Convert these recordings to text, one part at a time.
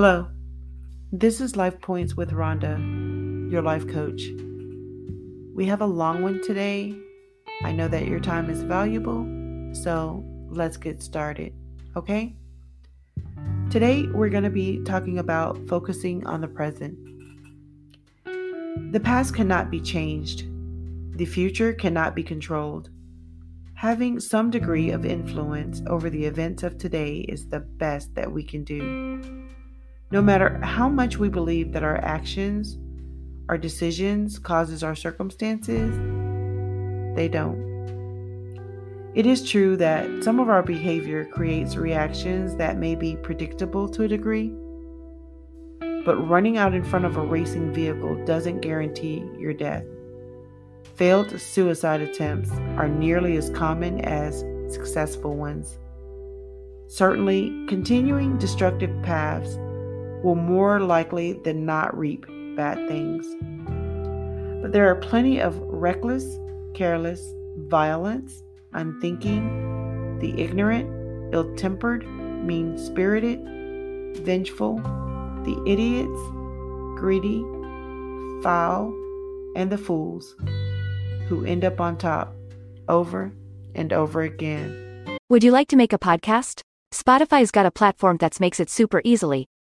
Hello, this is Life Points with Ronda, your life coach. We have a long one today. I know that your time is valuable, so let's get started, okay? Today, we're going to be talking about focusing on the present. The past cannot be changed, the future cannot be controlled. Having some degree of influence over the events of today is the best that we can do. No matter how much we believe that our actions, our decisions causes our circumstances, they don't. It is true that some of our behavior creates reactions that may be predictable to a degree, but running out in front of a racing vehicle doesn't guarantee your death. Failed suicide attempts are nearly as common as successful ones. Certainly, continuing destructive paths will more likely than not reap bad things. But there are plenty of reckless, careless, violence, unthinking, the ignorant, ill tempered, mean spirited, vengeful, the idiots, greedy, foul, and the fools who end up on top over and over again. Would you like to make a podcast? Spotify's got a platform that makes it super easily,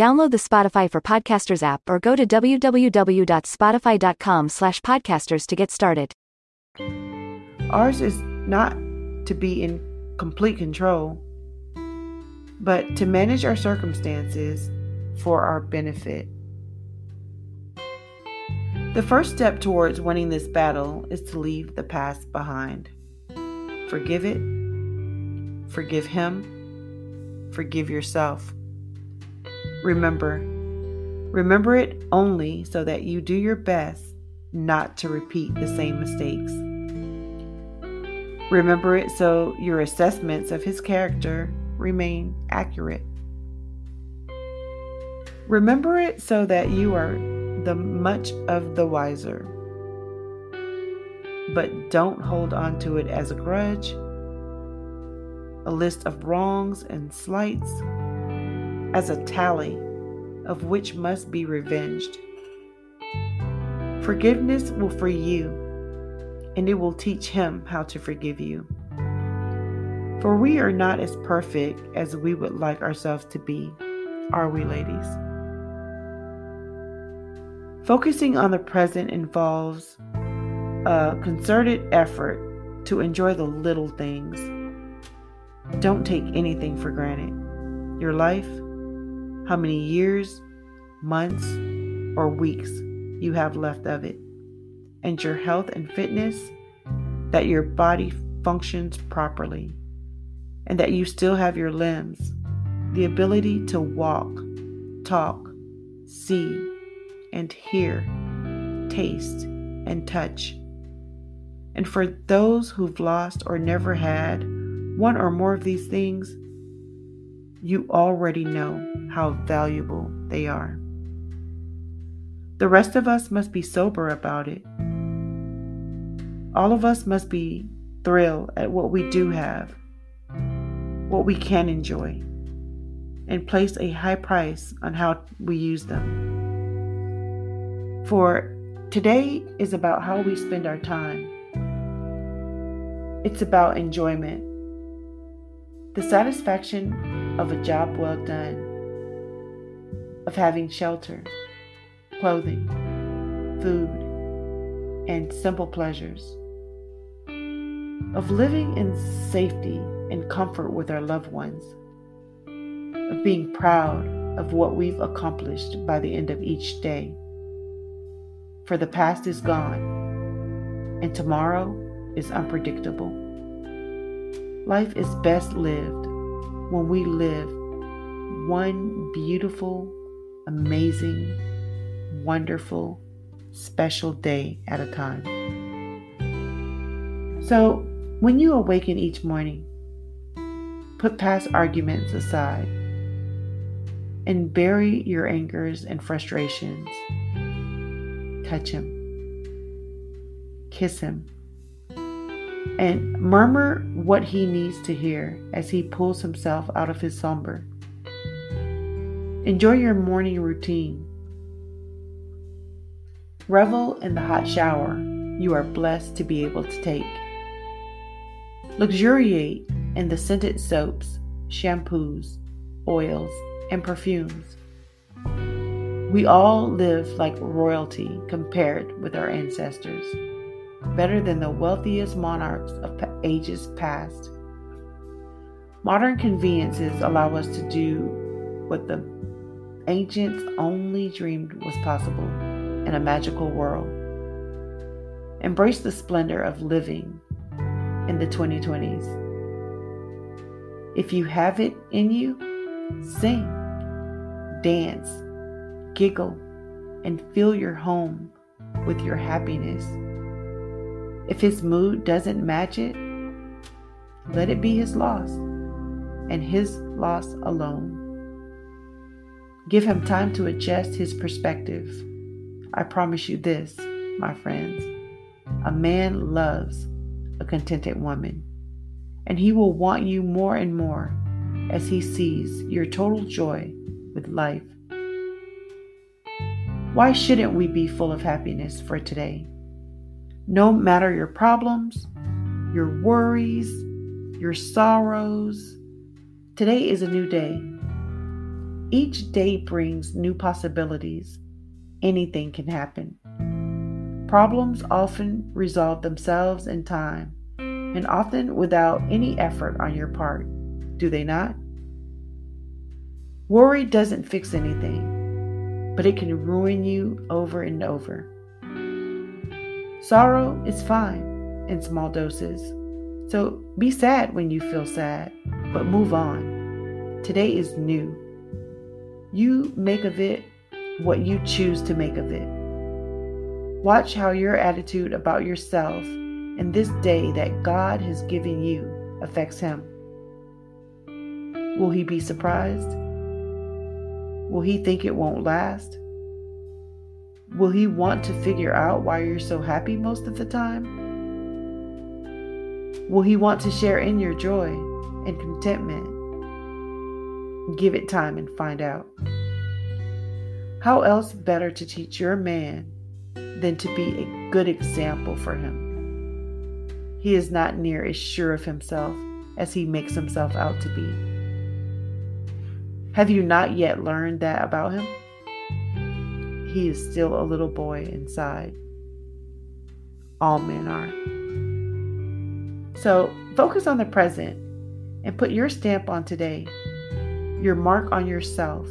Download the Spotify for Podcasters app or go to www.spotify.com slash podcasters to get started. Ours is not to be in complete control, but to manage our circumstances for our benefit. The first step towards winning this battle is to leave the past behind. Forgive it, forgive him, forgive yourself. Remember, remember it only so that you do your best not to repeat the same mistakes. Remember it so your assessments of his character remain accurate. Remember it so that you are the much of the wiser. But don't hold on to it as a grudge a list of wrongs and slights as a tally of which must be revenged. Forgiveness will free you, and it will teach him how to forgive you. For we are not as perfect as we would like ourselves to be, are we, ladies? Focusing on the present involves a concerted effort to enjoy the little things don't take anything for granted. Your life, how many years, months, or weeks you have left of it, and your health and fitness, that your body functions properly, and that you still have your limbs, the ability to walk, talk, see, and hear, taste, and touch. And for those who've lost or never had, one or more of these things, you already know how valuable they are. The rest of us must be sober about it. All of us must be thrilled at what we do have, what we can enjoy, and place a high price on how we use them. For today is about how we spend our time. It's about enjoyment the satisfaction of a job well done, of having shelter, clothing, food, and simple pleasures, of living in safety and comfort with our loved ones, of being proud of what we've accomplished by the end of each day. For the past is gone, and tomorrow is unpredictable. Life is best lived when we live one beautiful, amazing, wonderful, special day at a time. So, when you awaken each morning, put past arguments aside and bury your angers and frustrations. Touch him, kiss him, and murmur what he needs to hear as he pulls himself out of his slumber. Enjoy your morning routine. Revel in the hot shower you are blessed to be able to take. Luxuriate in the scented soaps, shampoos, oils, and perfumes. We all live like royalty compared with our ancestors, better than the wealthiest monarchs of ages past. Modern conveniences allow us to do what the ancients only dreamed was possible in a magical world. Embrace the splendor of living in the 2020s. If you have it in you, sing, dance, giggle, and fill your home with your happiness. If his mood doesn't match it, let it be his loss and his loss alone. Give him time to adjust his perspective. I promise you this, my friends a man loves a contented woman, and he will want you more and more as he sees your total joy with life. Why shouldn't we be full of happiness for today? No matter your problems, your worries, your sorrows, today is a new day. Each day brings new possibilities. Anything can happen. Problems often resolve themselves in time, and often without any effort on your part, do they not? Worry doesn't fix anything, but it can ruin you over and over. Sorrow is fine in small doses, so be sad when you feel sad, but move on. Today is new. You make of it what you choose to make of it. Watch how your attitude about yourself and this day that God has given you affects Him. Will He be surprised? Will He think it won't last? Will He want to figure out why you're so happy most of the time? Will He want to share in your joy and contentment? Give it time and find out. How else better to teach your man than to be a good example for him? He is not near as sure of himself as he makes himself out to be. Have you not yet learned that about him? He is still a little boy inside. All men are. So focus on the present and put your stamp on today, your mark on yourself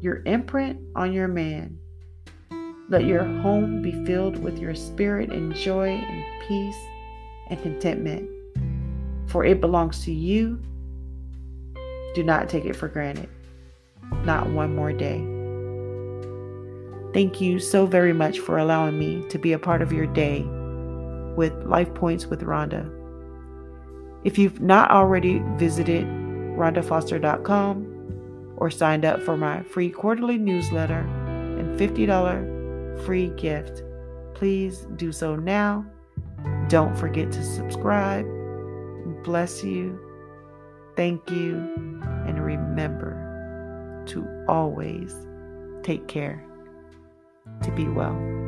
your imprint on your man. Let your home be filled with your spirit and joy and peace and contentment, for it belongs to you. Do not take it for granted, not one more day. Thank you so very much for allowing me to be a part of your day with Life Points with Ronda. If you've not already visited rhondafoster.com, or signed up for my free quarterly newsletter and $50 free gift, please do so now. Don't forget to subscribe. Bless you. Thank you. And remember to always take care, to be well.